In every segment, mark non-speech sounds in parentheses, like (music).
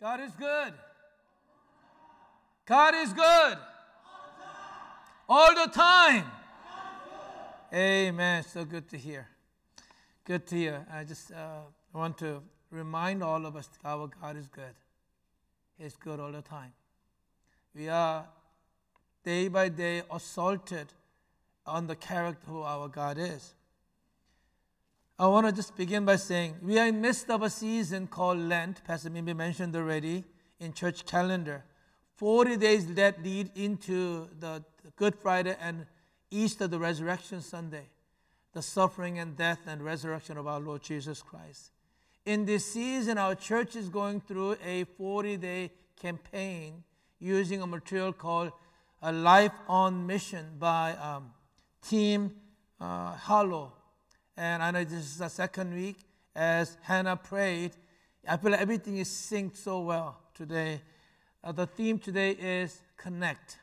God is good. God is good. All the time. Amen. So good to hear. Good to hear. I just uh, want to remind all of us that our God is good. He's good all the time. We are day by day assaulted on the character who our God is. I want to just begin by saying we are in midst of a season called Lent. Pastor Mimi mentioned already in church calendar. 40 days that lead into the Good Friday and Easter, the Resurrection Sunday, the suffering and death and resurrection of our Lord Jesus Christ. In this season, our church is going through a 40 day campaign using a material called A Life on Mission by um, Team uh, and I know this is the second week as Hannah prayed. I feel like everything is synced so well today. Uh, the theme today is connect.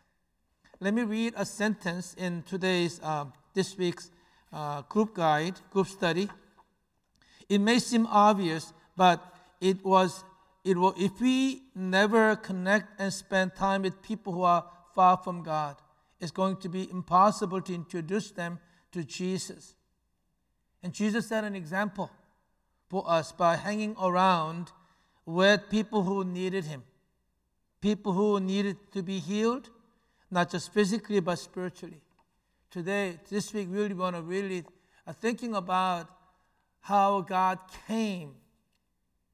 Let me read a sentence in today's, uh, this week's uh, group guide, group study. It may seem obvious, but it was, it was, if we never connect and spend time with people who are far from God, it's going to be impossible to introduce them to Jesus. And Jesus set an example for us by hanging around with people who needed him, people who needed to be healed, not just physically but spiritually. Today, this week, we really want to really uh, thinking about how God came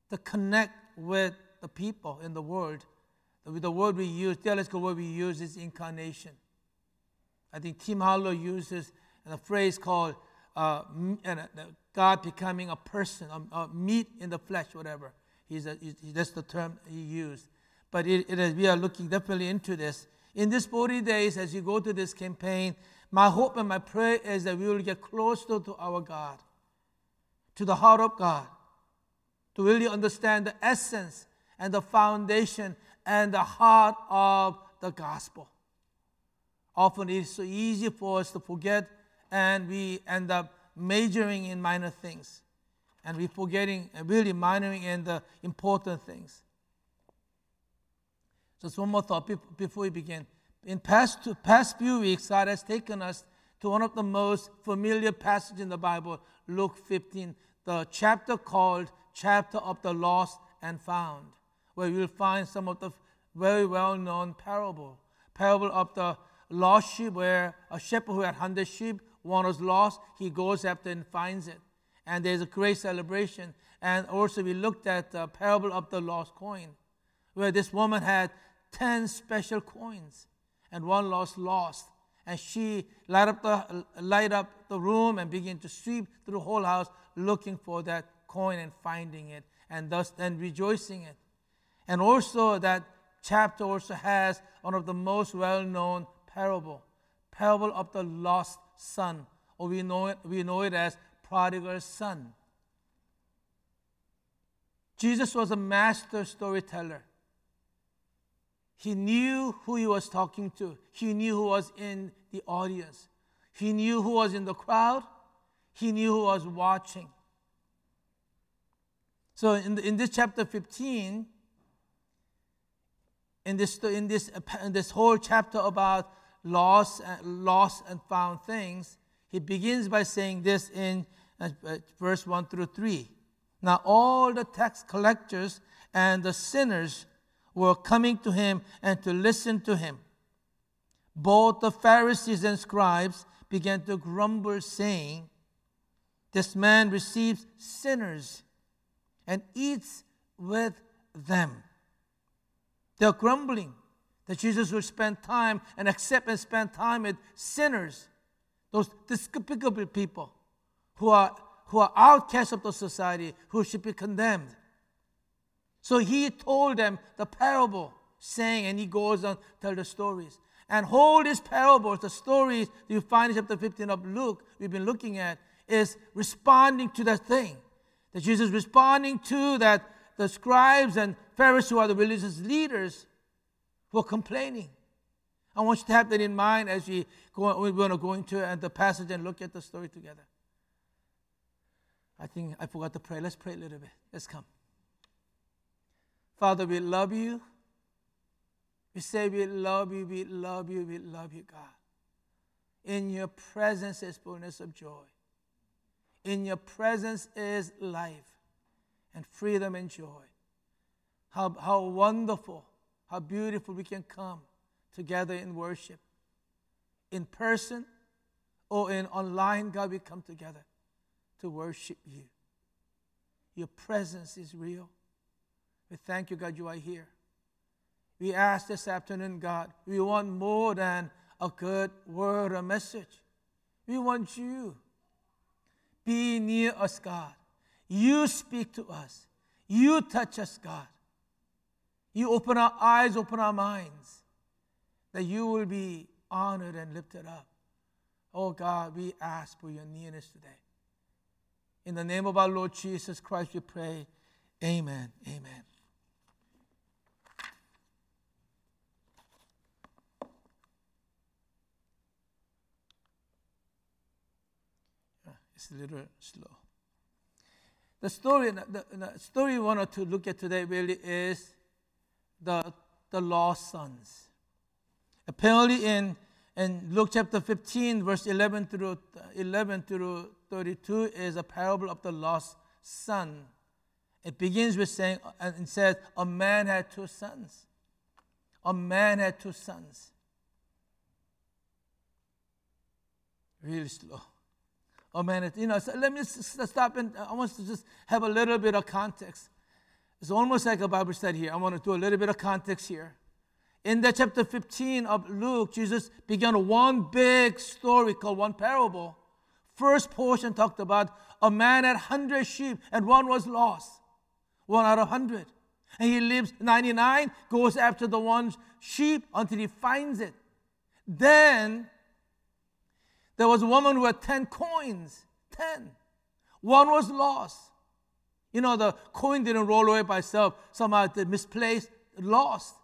to connect with the people in the world. The, the word we use, theological word we use is incarnation. I think Tim Harlow uses a phrase called uh, and, uh, God becoming a person, a, a, meat in the flesh, whatever. He's a, he, that's the term he used. But it, it is, we are looking definitely into this. In these 40 days, as you go through this campaign, my hope and my prayer is that we will get closer to our God, to the heart of God, to really understand the essence and the foundation and the heart of the gospel. Often it's so easy for us to forget and we end up majoring in minor things. And we're forgetting, uh, really minoring in the important things. Just one more thought before we begin. In past, two, past few weeks, God has taken us to one of the most familiar passages in the Bible, Luke 15, the chapter called Chapter of the Lost and Found, where you'll find some of the very well known parable. Parable of the lost sheep, where a shepherd who had 100 sheep one was lost, he goes after and finds it. And there's a great celebration. And also, we looked at the parable of the lost coin, where this woman had 10 special coins, and one lost lost. And she light up the, light up the room and began to sweep through the whole house looking for that coin and finding it, and thus then rejoicing it. And also, that chapter also has one of the most well known parable parable of the lost son, or we know it, we know it as prodigal son. Jesus was a master storyteller. He knew who he was talking to. He knew who was in the audience. He knew who was in the crowd. He knew who was watching. So in, the, in this chapter 15, in this, in, this, in this whole chapter about lost, uh, lost and found things, he begins by saying this in uh, uh, verse 1 through 3. Now, all the tax collectors and the sinners were coming to him and to listen to him. Both the Pharisees and scribes began to grumble, saying, This man receives sinners and eats with them. They're grumbling that Jesus would spend time and accept and spend time with sinners, those despicable people who are, who are outcasts of the society, who should be condemned. So he told them the parable, saying, and he goes on tell the stories. And all these parables, the stories you find in chapter 15 of Luke, we've been looking at, is responding to that thing. That Jesus responding to that the scribes and Pharisees who are the religious leaders are complaining. I want you to have that in mind as we go, we're going to go into uh, the passage and look at the story together. I think I forgot to pray. Let's pray a little bit. Let's come. Father, we love you. We say, We love you, we love you, we love you, God. In your presence is fullness of joy. In your presence is life and freedom and joy. How, how wonderful, how beautiful we can come together in worship. In person or in online, God, we come together to worship you. Your presence is real. We thank you, God, you are here. We ask this afternoon, God, we want more than a good word or message. We want you. Be near us, God. You speak to us. You touch us, God. You open our eyes, open our minds, that you will be honored and lifted up. Oh God, we ask for your nearness today. In the name of our Lord Jesus Christ, we pray. Amen. Amen. Ah, it's a little slow. The story, the, the story we want to look at today really is the, the lost sons. Apparently, in, in Luke chapter 15, verse 11 through 11 through 32, is a parable of the lost son. It begins with saying, uh, and it says, a man had two sons. A man had two sons. Really slow. Oh man, you know, so let me stop and I want to just have a little bit of context. It's almost like a Bible study here. I want to do a little bit of context here. In the chapter 15 of Luke, Jesus began one big story called one parable. First portion talked about a man had 100 sheep and one was lost. One out of 100. And he leaves 99, goes after the one sheep until he finds it. Then there was a woman who had 10 coins. 10. One was lost. You know, the coin didn't roll away by itself. Somehow it misplaced, lost.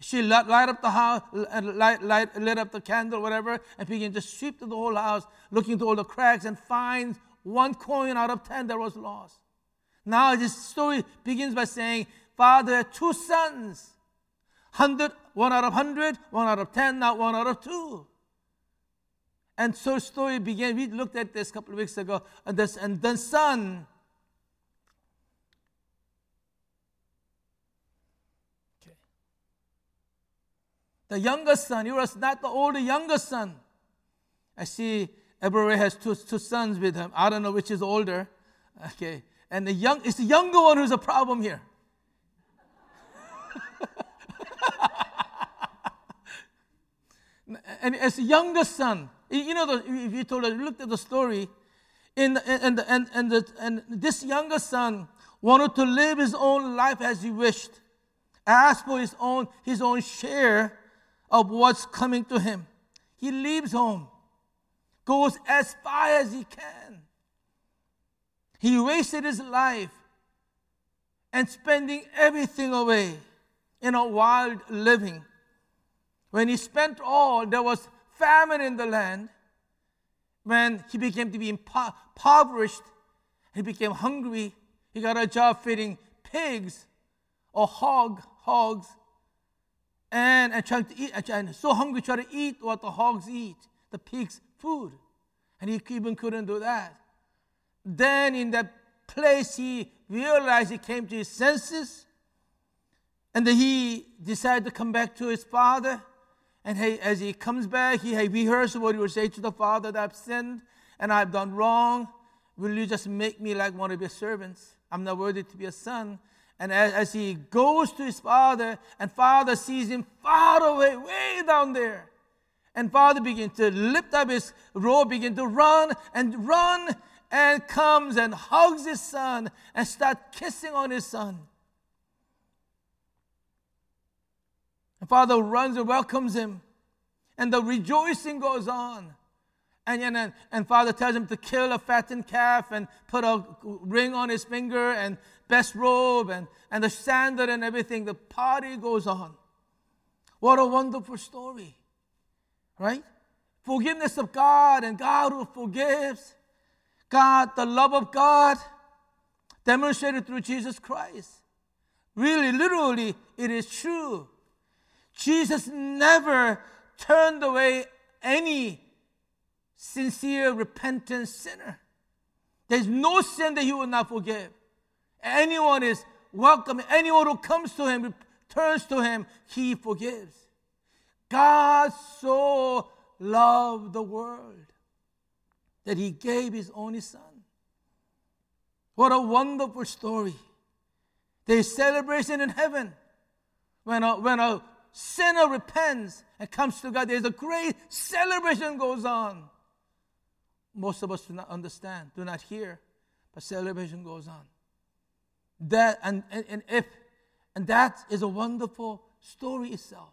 She light, light up the house, light, light, lit up the candle, whatever, and began to sweep through the whole house, looking through all the cracks, and finds one coin out of ten that was lost. Now this story begins by saying, Father had two sons. Hundred, one out of hundred, one out of ten, not one out of two. And so the story began. We looked at this a couple of weeks ago. And, this, and the son. The youngest son, he was not the older youngest son. I see Everett has two, two sons with him. I don't know which is older. Okay. And the young it's the younger one who's a problem here. (laughs) and as the youngest son, you know, the, if you told us, looked at the story, and, and, and, and, the, and this younger son wanted to live his own life as he wished, ask for his own, his own share of what's coming to him. He leaves home, goes as far as he can. He wasted his life and spending everything away in a wild living. When he spent all, there was famine in the land, when he became to be impoverished, he became hungry. He got a job feeding pigs or hog, hogs, and, and trying to eat, and so hungry, trying to eat what the hogs eat, the pigs' food. And he even couldn't do that. Then in that place, he realized he came to his senses, and then he decided to come back to his father. And he, as he comes back, he, he rehearses what he would say to the father that I've sinned and I've done wrong. Will you just make me like one of your servants? I'm not worthy to be a son. And as, as he goes to his father, and father sees him far away, way down there. And father begins to lift up his robe, begin to run and run, and comes and hugs his son and start kissing on his son. And Father runs and welcomes him. And the rejoicing goes on. And, and, and Father tells him to kill a fattened calf and put a ring on his finger and best robe and, and the sandal and everything. The party goes on. What a wonderful story. Right? Forgiveness of God and God who forgives. God, the love of God demonstrated through Jesus Christ. Really, literally, it is true. Jesus never turned away any sincere, repentant sinner. There's no sin that he will not forgive. Anyone is welcome. Anyone who comes to him, turns to him, he forgives. God so loved the world that he gave his only son. What a wonderful story. There's celebration in heaven. When a, when a sinner repents and comes to God, there's a great celebration goes on. Most of us do not understand, do not hear, but celebration goes on. That and, and, and if and that is a wonderful story itself.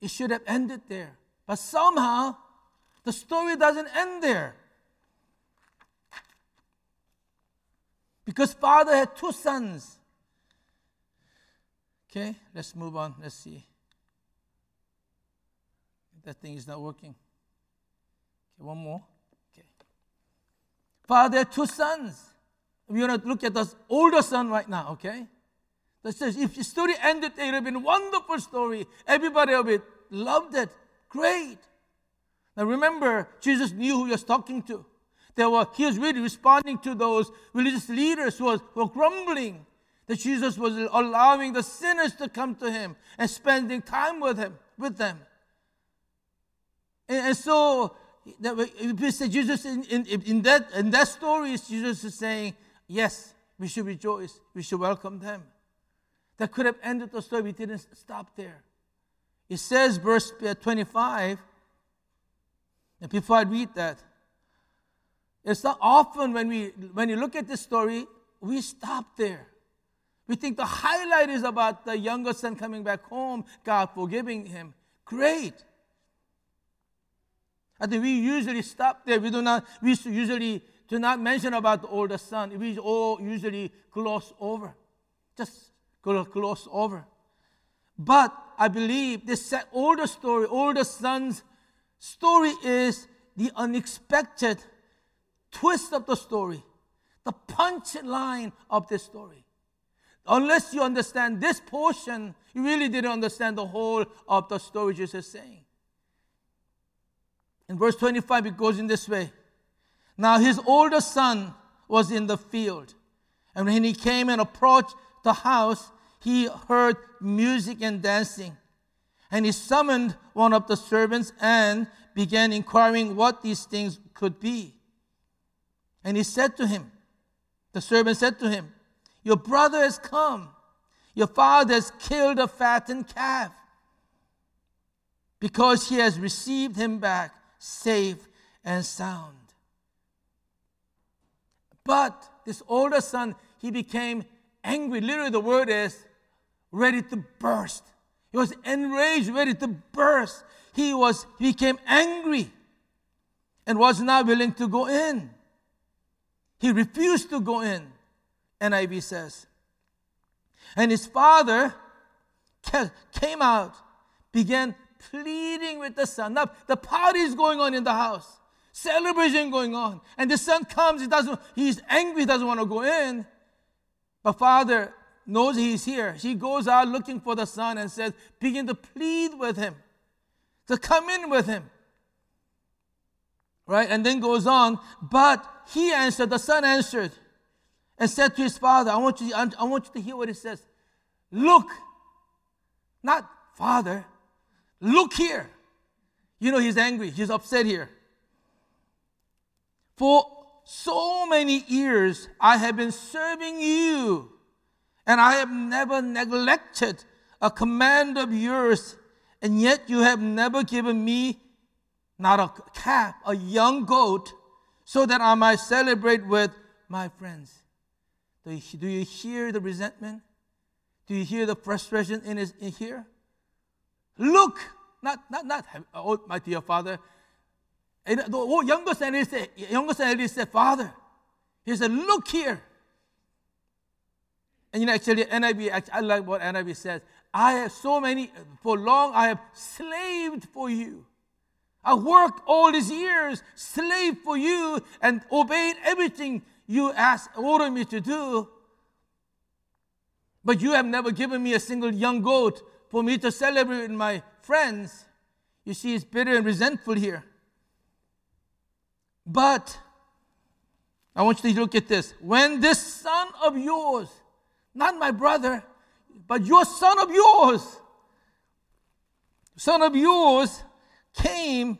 It should have ended there. But somehow the story doesn't end there. Because father had two sons. Okay, let's move on. Let's see. That thing is not working. Okay, one more. Okay. Father had two sons. We're going to look at the older son right now, okay? That says if the story ended, it would have been a wonderful story. Everybody of it loved it. Great. Now remember, Jesus knew who he was talking to. There were, he was really responding to those religious leaders who, was, who were grumbling that Jesus was allowing the sinners to come to him and spending time with him, with them. And, and so, that, Jesus in, in, in, that, in that story, Jesus is saying, yes, we should rejoice. We should welcome them. That could have ended the story. We didn't stop there. It says, verse uh, 25, and before I read that, it's not often when we when you look at this story, we stop there. We think the highlight is about the younger son coming back home, God forgiving him. Great. I think we usually stop there. We do not we usually do not mention about the older son. We all usually gloss over. Just gloss over. But I believe this older story, older son's story is the unexpected twist of the story, the punchline of the story. Unless you understand this portion, you really didn't understand the whole of the story Jesus is saying. In verse 25, it goes in this way Now his older son was in the field, and when he came and approached the house, he heard music and dancing. And he summoned one of the servants and began inquiring what these things could be. And he said to him, the servant said to him, Your brother has come. Your father has killed a fattened calf because he has received him back safe and sound. But this older son, he became angry. Literally, the word is ready to burst. He was enraged, ready to burst. He was he became angry and was not willing to go in. He refused to go in, NIV says. And his father came out, began pleading with the son. Now, the party is going on in the house, celebration going on. And the son comes, he doesn't, he's angry, he doesn't want to go in. But father knows he's here. She goes out looking for the son and says, begin to plead with him to come in with him. Right? And then goes on, but he answered, the son answered and said to his father, I want you, I want you to hear what he says. Look, not father, look here. You know, he's angry, he's upset here. For so many years I have been serving you and I have never neglected a command of yours, and yet you have never given me not a calf, a young goat, so that I might celebrate with my friends. Do you, do you hear the resentment? Do you hear the frustration in his in here? Look, not not not oh my dear father. And the younger son said, younger son said, Father. He said, Look here. And you know, actually, NIV, I like what NIV says. I have so many, for long I have slaved for you. I worked all these years, slaved for you, and obeyed everything you asked, ordered me to do. But you have never given me a single young goat for me to celebrate with my friends. You see, he's bitter and resentful here. But I want you to look at this. When this son of yours, not my brother, but your son of yours, son of yours came,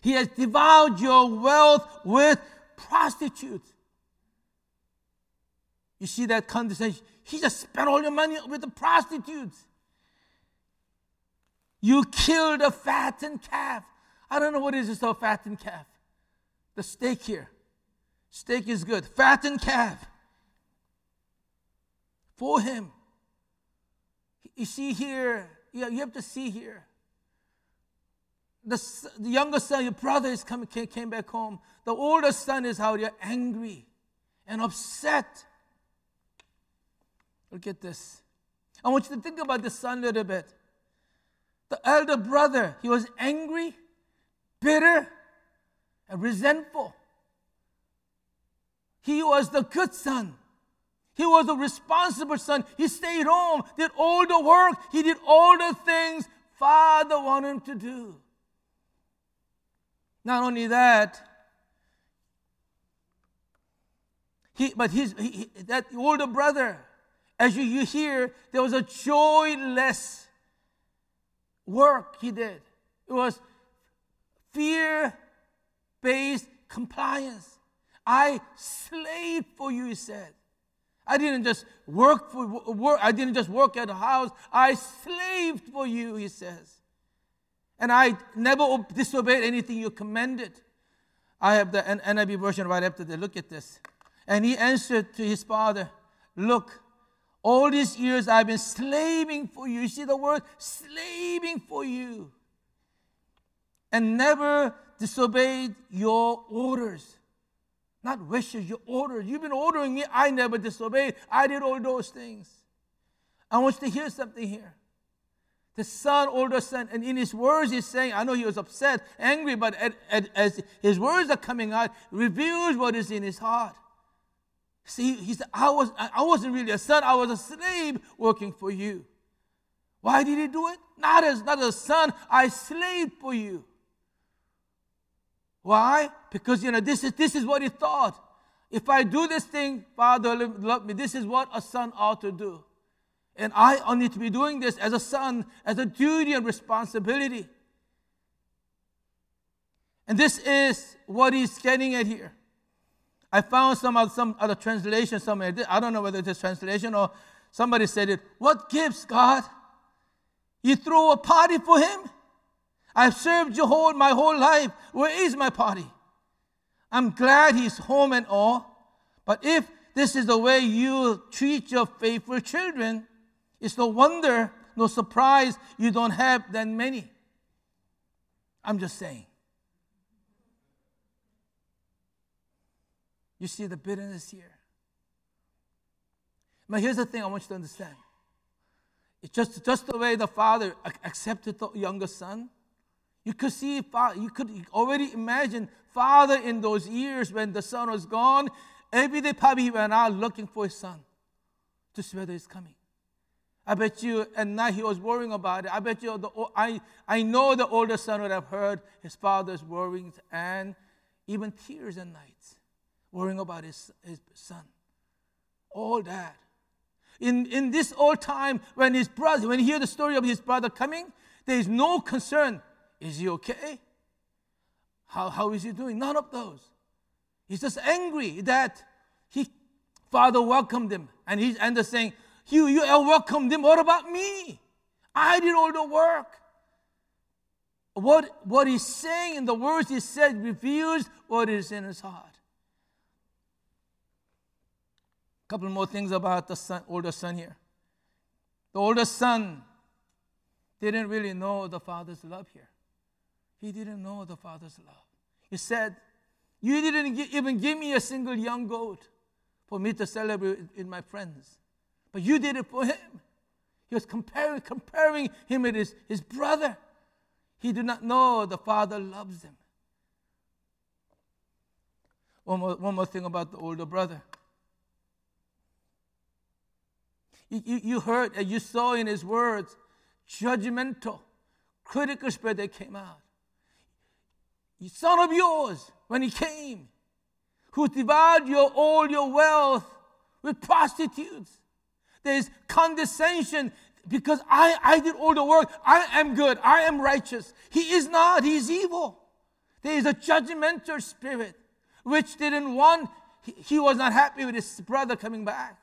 he has devoured your wealth with prostitutes. You see that condescension? He just spent all your money with the prostitutes. You killed a fattened calf. I don't know what is this a fattened calf. The steak here. Steak is good. Fattened calf. For him. You see here, you have to see here. The, the younger son, your brother, is coming, came back home. The older son is how you're angry and upset. Look at this. I want you to think about the son a little bit. The elder brother, he was angry, bitter, resentful. He was the good son. He was a responsible son. He stayed home, did all the work, he did all the things Father wanted him to do. Not only that, he, but his, he, that older brother, as you, you hear, there was a joyless work he did. It was fear based compliance. I slaved for you, he said. I didn't just work for work. I didn't just work at the house. I slaved for you, he says. And I never disobeyed anything you commanded. I have the NIV version right after that. Look at this. And he answered to his father, Look, all these years I've been slaving for you. You see the word slaving for you. And never disobeyed your orders. Not wishes, your orders. You've been ordering me. I never disobeyed. I did all those things. I want you to hear something here. The son, older son, and in his words, he's saying, I know he was upset, angry, but at, at, as his words are coming out, reveals what is in his heart. See, he said, I, was, I wasn't really a son, I was a slave working for you. Why did he do it? Not as, not as a son, I slaved for you. Why? Because you know this is this is what he thought. If I do this thing, Father love me. This is what a son ought to do. And I need to be doing this as a son, as a duty and responsibility. And this is what he's getting at here. I found some other, some other translation somewhere. I don't know whether it's a translation or somebody said it. What gives God? You throw a party for him? I've served Jehovah my whole life. Where is my party? I'm glad he's home and all. But if this is the way you treat your faithful children, it's no wonder, no surprise you don't have that many. I'm just saying. You see the bitterness here. But here's the thing I want you to understand. It's just, just the way the father accepted the younger son, you could see, you could already imagine father in those years when the son was gone. Every day, probably he went out looking for his son to see whether he's coming. I bet you, and now he was worrying about it. I bet you, the, I, I know the older son would have heard his father's worrying and even tears at night, worrying about his, his son. All that. In, in this old time, when his brother, when he hear the story of his brother coming, there is no concern is he okay? How, how is he doing? None of those. He's just angry that he father welcomed him. And he's and they're saying, You you welcomed him. What about me? I did all the work. What, what he's saying in the words he said reveals what is in his heart. A couple more things about the son, older son here. The older son didn't really know the father's love here. He didn't know the Father's love. He said, You didn't even give me a single young goat for me to celebrate with my friends, but you did it for him. He was comparing, comparing him with his, his brother. He did not know the Father loves him. One more, one more thing about the older brother. You, you, you heard and you saw in his words judgmental, critical spirit that came out. Son of yours, when he came, who devoured your all your wealth with prostitutes. There is condescension because I, I did all the work. I am good. I am righteous. He is not. He is evil. There is a judgmental spirit which didn't want, he, he was not happy with his brother coming back.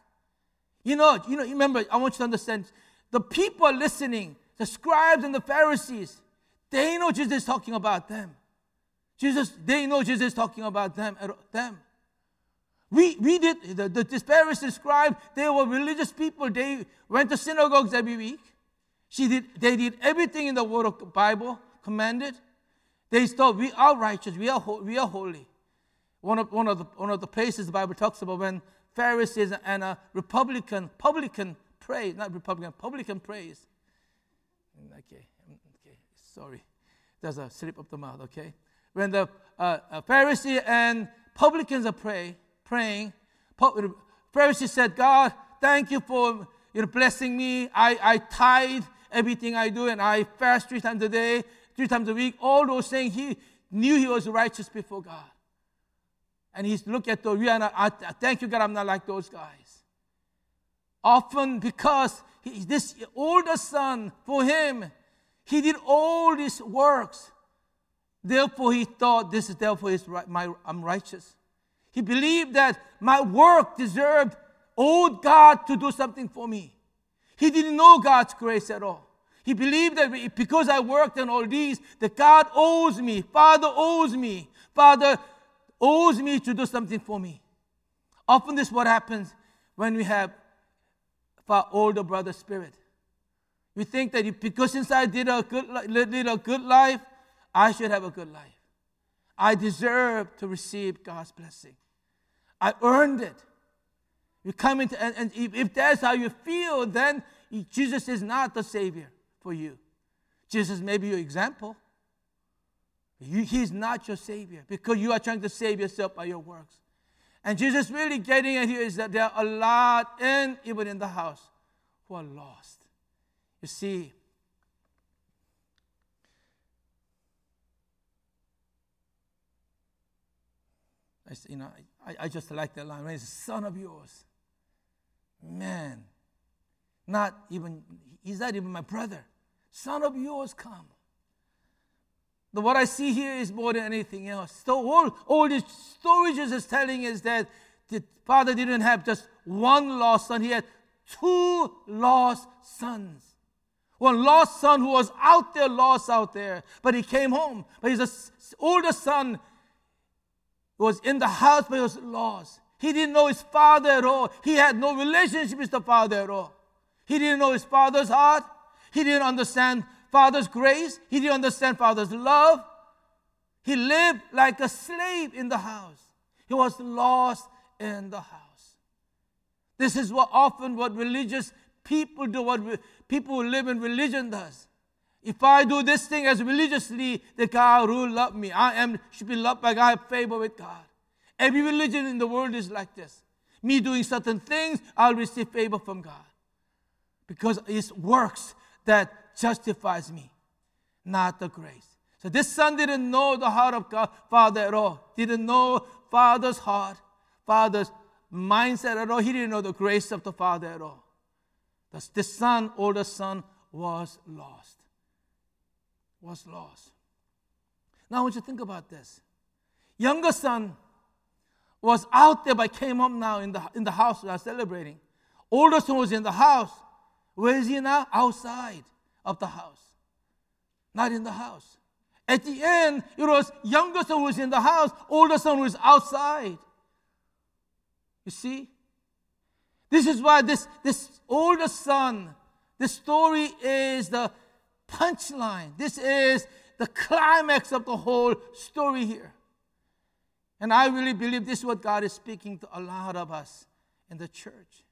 You know, you know, remember, I want you to understand the people listening, the scribes and the Pharisees, they know Jesus is talking about them. Jesus, they know Jesus talking about them. Er, them. We, we did, the, the Pharisees, scribes, they were religious people. They went to synagogues every week. She did, they did everything in the Word of Bible commanded. They thought we are righteous, we are, we are holy. One of, one, of the, one of the places the Bible talks about when Pharisees and a Republican, publican pray, not Republican, publican praise. Mm, okay, mm, okay, sorry. There's a slip of the mouth, okay? When the uh, uh, Pharisee and publicans are pray, praying, Pharisee said, God, thank you for you know, blessing me. I, I tithe everything I do and I fast three times a day, three times a week. All those things, he knew he was righteous before God. And he's look at those, are not, I thank you, God, I'm not like those guys. Often because he, this older son, for him, he did all these works. Therefore, he thought this is therefore is right, my, I'm righteous. He believed that my work deserved, owed God to do something for me. He didn't know God's grace at all. He believed that because I worked on all these, that God owes me, Father owes me, Father owes me to do something for me. Often this is what happens when we have our older brother spirit. We think that because since I did a good, did a good life, I should have a good life. I deserve to receive God's blessing. I earned it. You come into, and, and if, if that's how you feel, then Jesus is not the Savior for you. Jesus may be your example. You, he's not your Savior because you are trying to save yourself by your works. And Jesus really getting at here is that there are a lot, and even in the house, who are lost. You see, I, you know, I, I just like that line. When son of yours, man, not even, he's not even my brother. Son of yours, come. The, what I see here is more than anything else. So all, all the story Jesus is telling is that the father didn't have just one lost son, he had two lost sons. One lost son who was out there, lost out there, but he came home. But his older son was in the house, but he was lost. He didn't know his father at all. He had no relationship with the father at all. He didn't know his father's heart. He didn't understand Father's grace. He didn't understand Father's love. He lived like a slave in the house. He was lost in the house. This is what often what religious people do, what people who live in religion does. If I do this thing as religiously, the God will love me. I am should be loved by God, I have favor with God. Every religion in the world is like this. Me doing certain things, I'll receive favor from God. Because it's works that justifies me, not the grace. So this son didn't know the heart of God, Father at all. Didn't know Father's heart, Father's mindset at all. He didn't know the grace of the Father at all. This son, older son, was lost. Was lost. Now I want you to think about this. Younger son was out there but came home now in the, in the house we are celebrating. Older son was in the house. Where is he now? Outside of the house, not in the house. At the end, it was younger son was in the house, older son was outside. You see? This is why this, this older son, this story is the punchline. This is the climax of the whole story here. And I really believe this is what God is speaking to a lot of us in the church.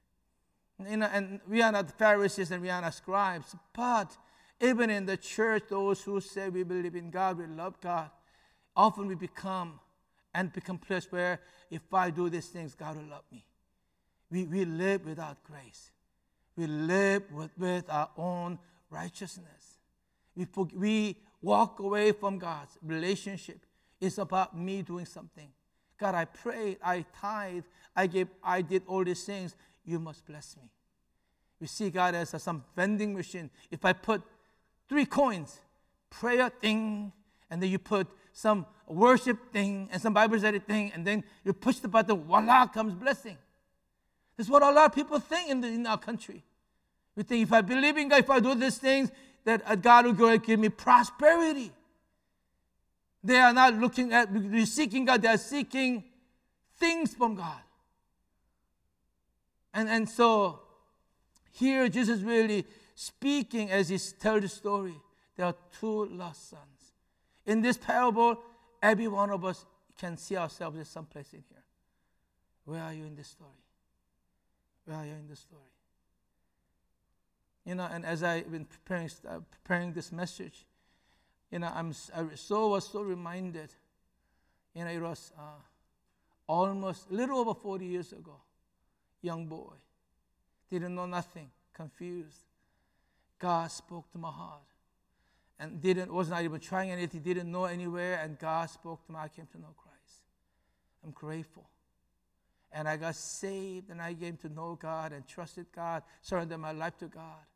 You know, and we are not Pharisees and we are not scribes, but even in the church, those who say we believe in God, we love God, often we become and become place where if I do these things, God will love me. We, we live without grace. we live with, with our own righteousness. We, we walk away from God's relationship. It's about me doing something. God, I prayed, I tithe, I gave, I did all these things. You must bless me. We see God as some vending machine. If I put three coins, prayer thing, and then you put some worship thing and some Bible study thing, and then you push the button, voila, comes blessing. This is what a lot of people think in, the, in our country. We think if I believe in God, if I do these things, that uh, God will go and give me prosperity. They are not looking at seeking God, they are seeking things from God. And, and so here Jesus really speaking as he tells the story. There are two lost sons. In this parable, every one of us can see ourselves in some place in here. Where are you in this story? Where are you in this story? You know, and as I've been preparing, uh, preparing this message, you know, I'm I so was so reminded. You know, it was uh, almost a little over 40 years ago. Young boy, didn't know nothing, confused. God spoke to my heart, and didn't was not even trying anything, didn't know anywhere, and God spoke to me. I came to know Christ. I'm grateful and I got saved and I came to know God and trusted God, surrendered my life to God.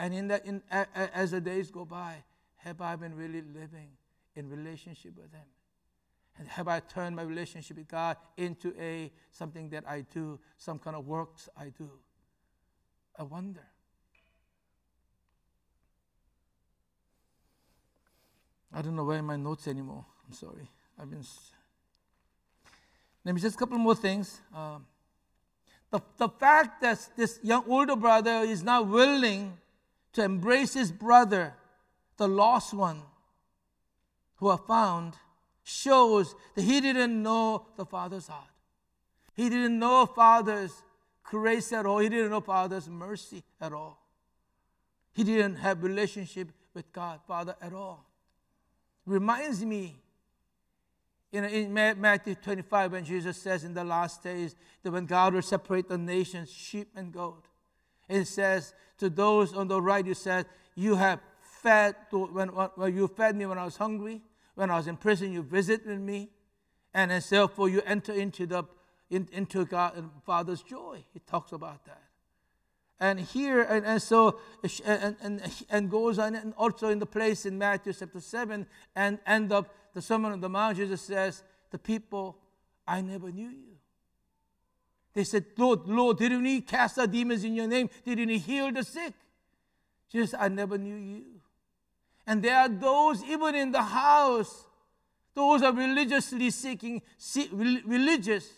And in that, in, as the days go by, have I been really living in relationship with Him? And have I turned my relationship with God into a something that I do, some kind of works I do? I wonder. I don't know where my notes anymore. I'm sorry. I've been. Let me just a couple more things. Um, the, the fact that this young older brother is not willing to embrace his brother, the lost one who are found, shows that he didn't know the Father's heart. He didn't know Father's grace at all. He didn't know Father's mercy at all. He didn't have relationship with God, Father, at all. Reminds me in, in Matthew 25, when Jesus says in the last days that when God will separate the nations, sheep and goat, it says to those on the right, you said, You have fed, when, when you fed me when I was hungry, when I was in prison, you visited me, and therefore you enter into, the, in, into God and Father's joy. He talks about that. And here, and, and so, and, and, and goes on, and also in the place in Matthew chapter 7, and end up the Sermon on the Mount, Jesus says, The people, I never knew you. They said, Lord, Lord, didn't he cast out demons in your name? Didn't he heal the sick? Jesus, I never knew you. And there are those, even in the house, those are religiously seeking, religious,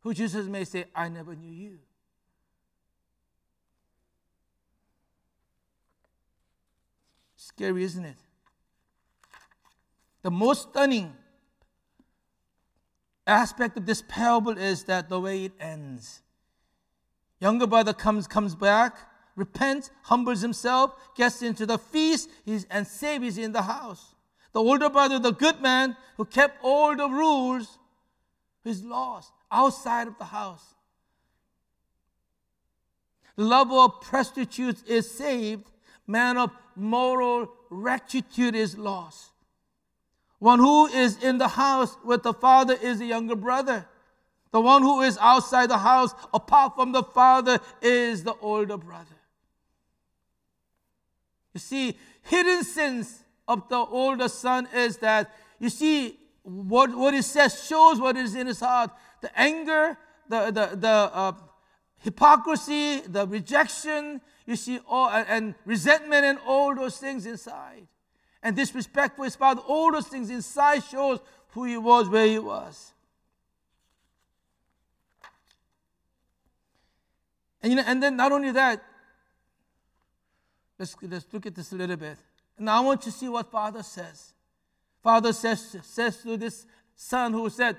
who Jesus may say, I never knew you. Scary, isn't it? The most stunning aspect of this parable is that the way it ends. Younger brother comes, comes back, repents, humbles himself, gets into the feast, and saves in the house. The older brother, the good man who kept all the rules, is lost outside of the house. The lover of prostitutes is saved, man of moral rectitude is lost. One who is in the house with the father is the younger brother. The one who is outside the house, apart from the father, is the older brother. You see, hidden sins of the older son is that, you see, what, what he says shows what is in his heart. The anger, the, the, the uh, hypocrisy, the rejection, you see, all, and resentment and all those things inside and disrespect for his father. All those things inside shows who he was, where he was. And, you know, and then not only that, let's, let's look at this a little bit. Now I want you to see what Father says. Father says, says to this son who said,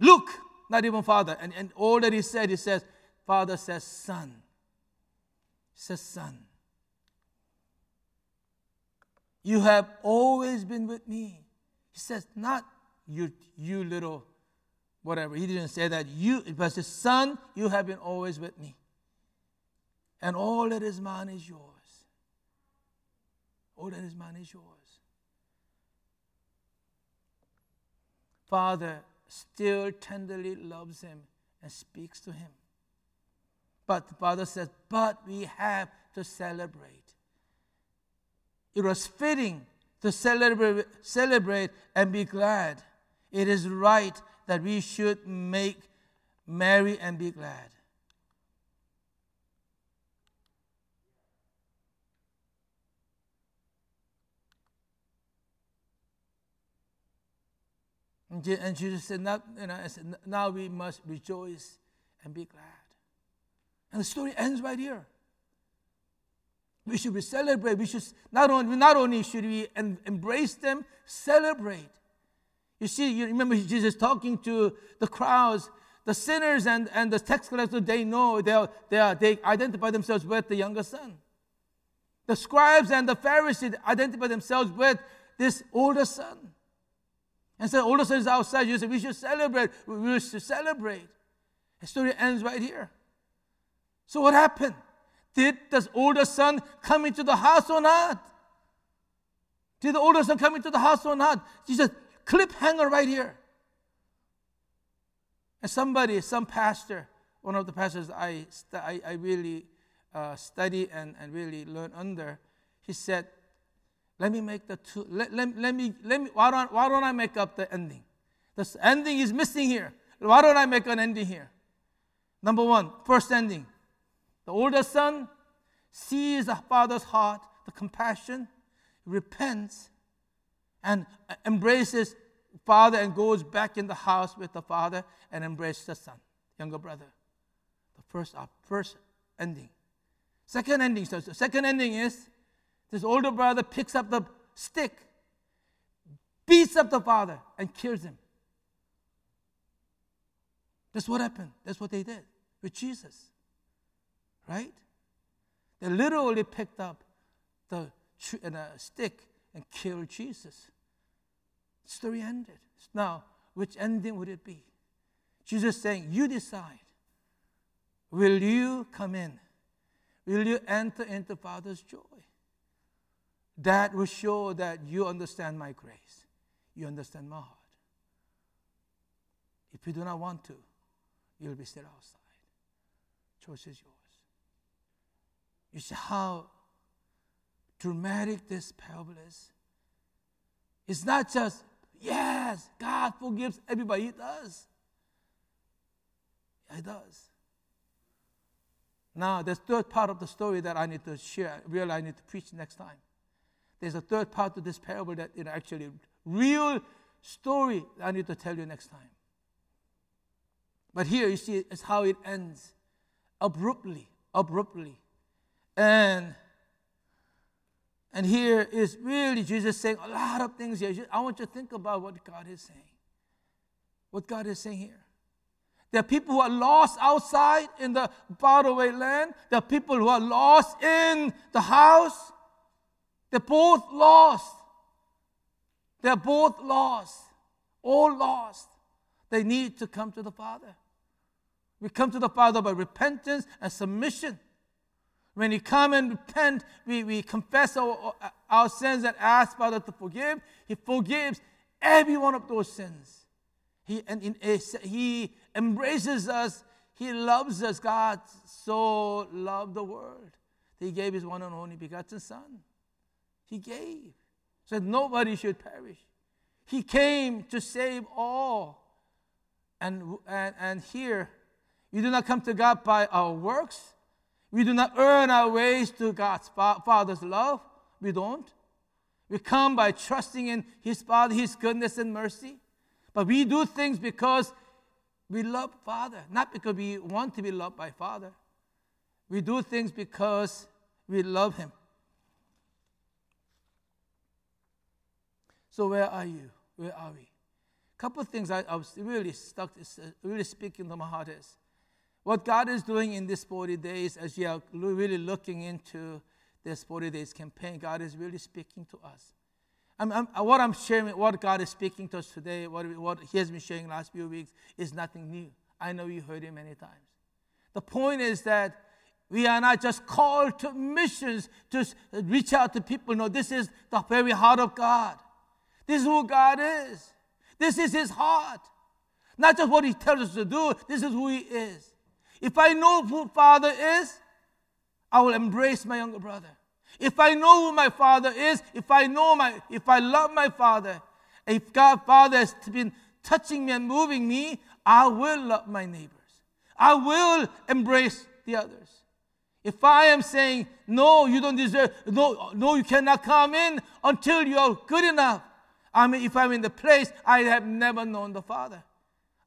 Look, not even Father. And, and all that he said, he says, Father says, Son. He says, Son. You have always been with me. He says, not you, you little whatever. He didn't say that. You, but his son, you have been always with me. And all that is mine is yours. All that is mine is yours. Father still tenderly loves him and speaks to him. But the father says, But we have to celebrate. It was fitting to celebrate, celebrate and be glad. It is right that we should make merry and be glad. And Jesus said, now, you know, said, now we must rejoice and be glad. And the story ends right here. We should be celebrate. We should not only not only should we embrace them, celebrate. You see, you remember Jesus talking to the crowds, the sinners and, and the tax collectors. They know they are, they are, they identify themselves with the younger son. The scribes and the Pharisees identify themselves with this older son. And so older son is outside. You say we should celebrate. We should celebrate. The story ends right here. So what happened? Did the older son come into the house or not? Did the older son come into the house or not? Jesus, cliffhanger right here. And somebody, some pastor, one of the pastors I, I, I really uh, study and, and really learn under, he said, let me make the two, let, let, let me, let me why, don't, why don't I make up the ending? The ending is missing here. Why don't I make an ending here? Number one, first ending. The older son sees the father's heart, the compassion, repents, and embraces father and goes back in the house with the father and embraces the son, younger brother. The first, uh, first ending. Second ending. So second ending is this older brother picks up the stick, beats up the father, and kills him. That's what happened. That's what they did with Jesus right? They literally picked up the stick and killed Jesus. Story ended. Now, which ending would it be? Jesus saying, You decide. Will you come in? Will you enter into Father's joy? That will show that you understand my grace. You understand my heart. If you do not want to, you'll be still outside. Choice is yours. You see how dramatic this parable is? It's not just, yes, God forgives everybody. He does. He does. Now, there's third part of the story that I need to share, really I need to preach next time. There's a third part to this parable that is actually real story I need to tell you next time. But here you see it's how it ends. Abruptly, abruptly. And and here is really Jesus saying a lot of things here. I want you to think about what God is saying. What God is saying here. There are people who are lost outside in the faraway land. There are people who are lost in the house. They're both lost. They're both lost. All lost. They need to come to the Father. We come to the Father by repentance and submission. When we come and repent, we, we confess our, our sins and ask Father to forgive. He forgives every one of those sins. He, and in, eh, he embraces us. He loves us. God so loved the world. He gave his one and only begotten Son. He gave. So that nobody should perish. He came to save all. And, and, and here, you do not come to God by our works we do not earn our ways to God's Father's love. We don't. We come by trusting in His Father, His goodness and mercy. But we do things because we love Father, not because we want to be loved by Father. We do things because we love Him. So where are you? Where are we? A couple of things I, I was really stuck, really speaking to my heart is what God is doing in these 40 days, as you are really looking into this 40 days campaign, God is really speaking to us. I'm, I'm, uh, what I'm sharing, what God is speaking to us today, what, what He has been sharing last few weeks, is nothing new. I know you heard it many times. The point is that We are not just called to missions to reach out to people. No, this is the very heart of God. This is who God is. This is His heart. Not just what He tells us to do, this is who He is. If I know who Father is, I will embrace my younger brother. If I know who my Father is, if I know my, if I love my Father, if God Father has been touching me and moving me, I will love my neighbors. I will embrace the others. If I am saying, no, you don't deserve, no, no, you cannot come in until you are good enough. I mean, if I'm in the place, I have never known the Father.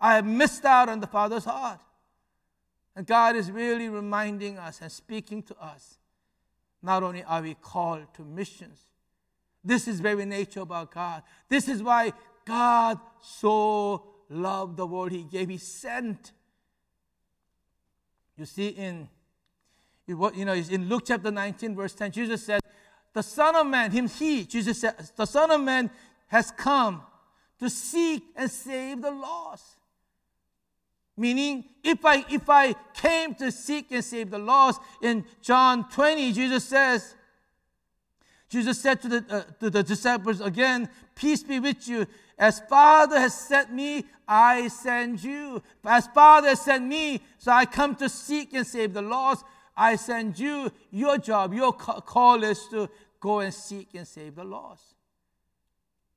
I have missed out on the Father's heart. And God is really reminding us and speaking to us. Not only are we called to missions, this is very nature about God. This is why God so loved the world He gave, He sent. You see, in you know, in Luke chapter 19, verse 10, Jesus said, The Son of Man, Him, He, Jesus said, the Son of Man has come to seek and save the lost. Meaning, if I if I came to seek and save the lost, in John 20, Jesus says, Jesus said to the, uh, to the disciples again, Peace be with you. As Father has sent me, I send you. As Father has sent me, so I come to seek and save the lost. I send you. Your job, your call is to go and seek and save the lost.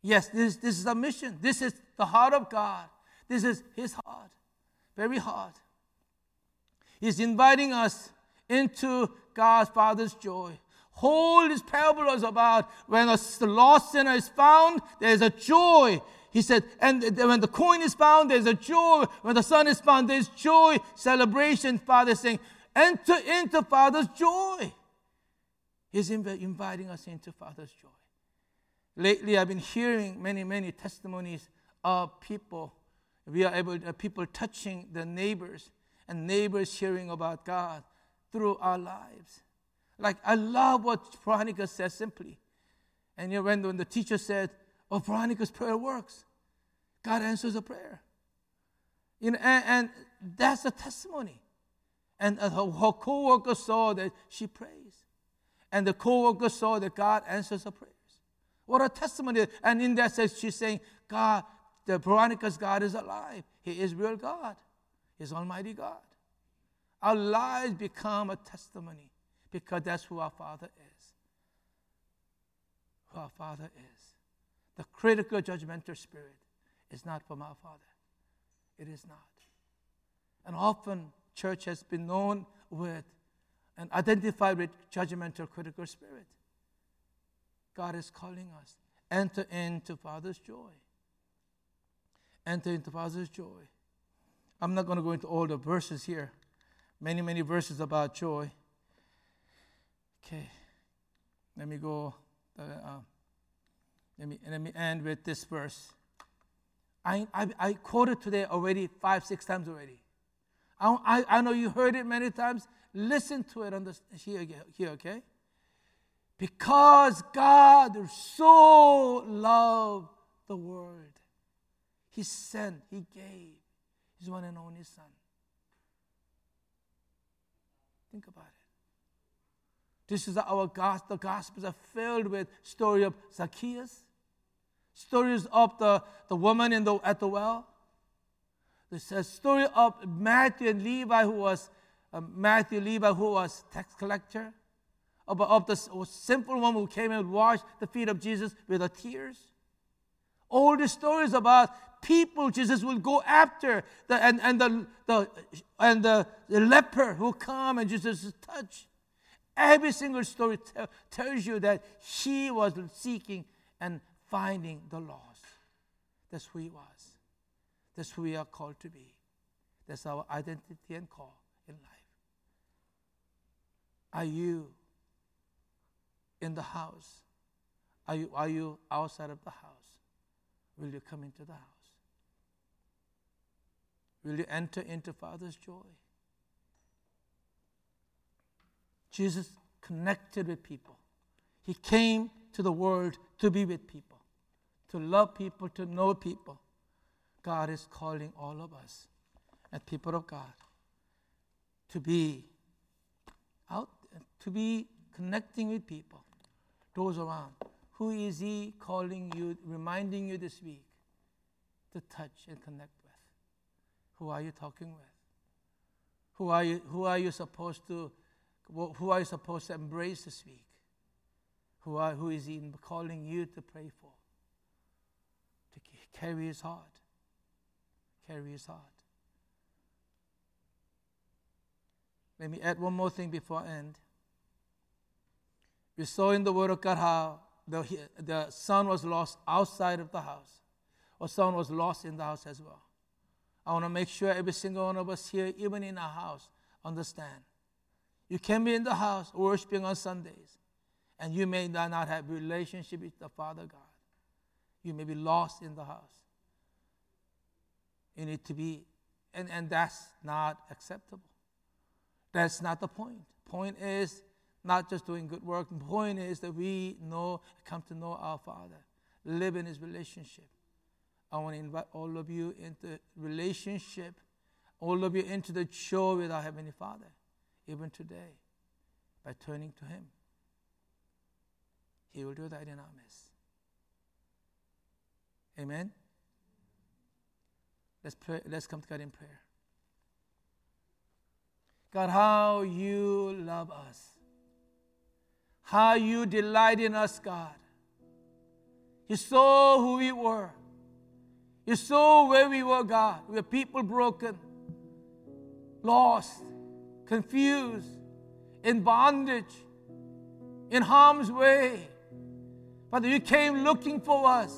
Yes, this, this is a mission. This is the heart of God. This is His heart. Very hard. He's inviting us into God's Father's joy. Whole this parable is about when a lost sinner is found, there's a joy. He said, and when the coin is found, there's a joy. When the son is found, there's joy, celebration. Father saying, enter into Father's joy. He's inviting us into Father's joy. Lately, I've been hearing many, many testimonies of people. We are able, uh, people touching the neighbors and neighbors hearing about God through our lives. Like, I love what Veronica says simply. And you know, when, when the teacher said, Oh, Veronica's prayer works, God answers a prayer. You know, and, and that's a testimony. And her, her co worker saw that she prays. And the co worker saw that God answers her prayers. What a testimony. And in that sense, she's saying, God, the Veronica's God is alive. He is real God. He's Almighty God. Our lives become a testimony because that's who our Father is. Who our Father is. The critical judgmental spirit is not from our Father. It is not. And often, church has been known with and identified with judgmental critical spirit. God is calling us. Enter into Father's joy. Enter into Father's joy. I'm not going to go into all the verses here. Many, many verses about joy. Okay. Let me go. Uh, uh, let, me, let me end with this verse. I, I, I quoted today already five, six times already. I, I, I know you heard it many times. Listen to it on the, here, here, okay? Because God so loved the world, He sent, He gave His one and only Son. Think about it. This is our gospel. The Gospels are filled with story of Zacchaeus, stories of the, the woman in the, at the well. There's a story of Matthew and Levi, who was uh, Matthew Levi, who was tax collector of, of the simple woman who came and washed the feet of Jesus with her tears. All the stories about people Jesus will go after, the, and, and, the, the, and the, the leper who come and Jesus touch. Every single story t- tells you that he was seeking and finding the lost. That's who he was. That's who we are called to be. That's our identity and call in life. Are you in the house? Are you, are you outside of the house? Will you come into the house? Will you enter into Father's joy? Jesus connected with people. He came to the world to be with people, to love people, to know people. God is calling all of us, as people of God, to be out to be connecting with people, those around. Who is He calling you, reminding you this week to touch and connect? Who are you talking with? Who are you, who are you supposed to who are you supposed to embrace this week? Who, are, who is He calling you to pray for? To carry His heart. Carry His heart. Let me add one more thing before I end. We saw in the Word of God how the, the son was lost outside of the house, or son was lost in the house as well. I want to make sure every single one of us here, even in our house, understand. You can be in the house worshiping on Sundays, and you may not have relationship with the Father God. You may be lost in the house. You need to be, and, and that's not acceptable. That's not the point. Point is not just doing good work. The point is that we know, come to know our Father, live in His relationship. I want to invite all of you into relationship, all of you into the show with our Heavenly Father, even today, by turning to Him. He will do that in our midst. Amen. Let's pray. Let's come to God in prayer. God, how you love us. How you delight in us, God. You saw who we were. You saw where we were, God. We were people broken, lost, confused, in bondage, in harm's way. Father, you came looking for us.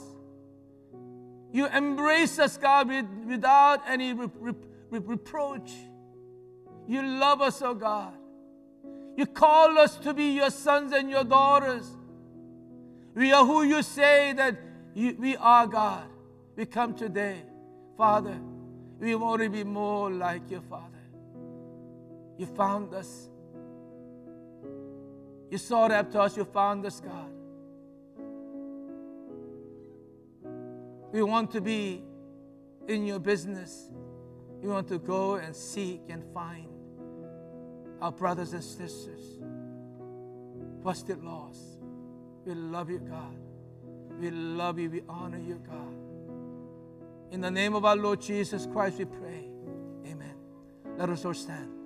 You embrace us, God, with, without any re- re- reproach. You love us, oh God. You call us to be your sons and your daughters. We are who you say that you, we are, God. We come today, Father. We want to be more like your Father. You found us. You sought after us. You found us, God. We want to be in your business. We want to go and seek and find our brothers and sisters busted lost. We love you, God. We love you. We honor you, God. In the name of our Lord Jesus Christ, we pray. Amen. Let us all stand.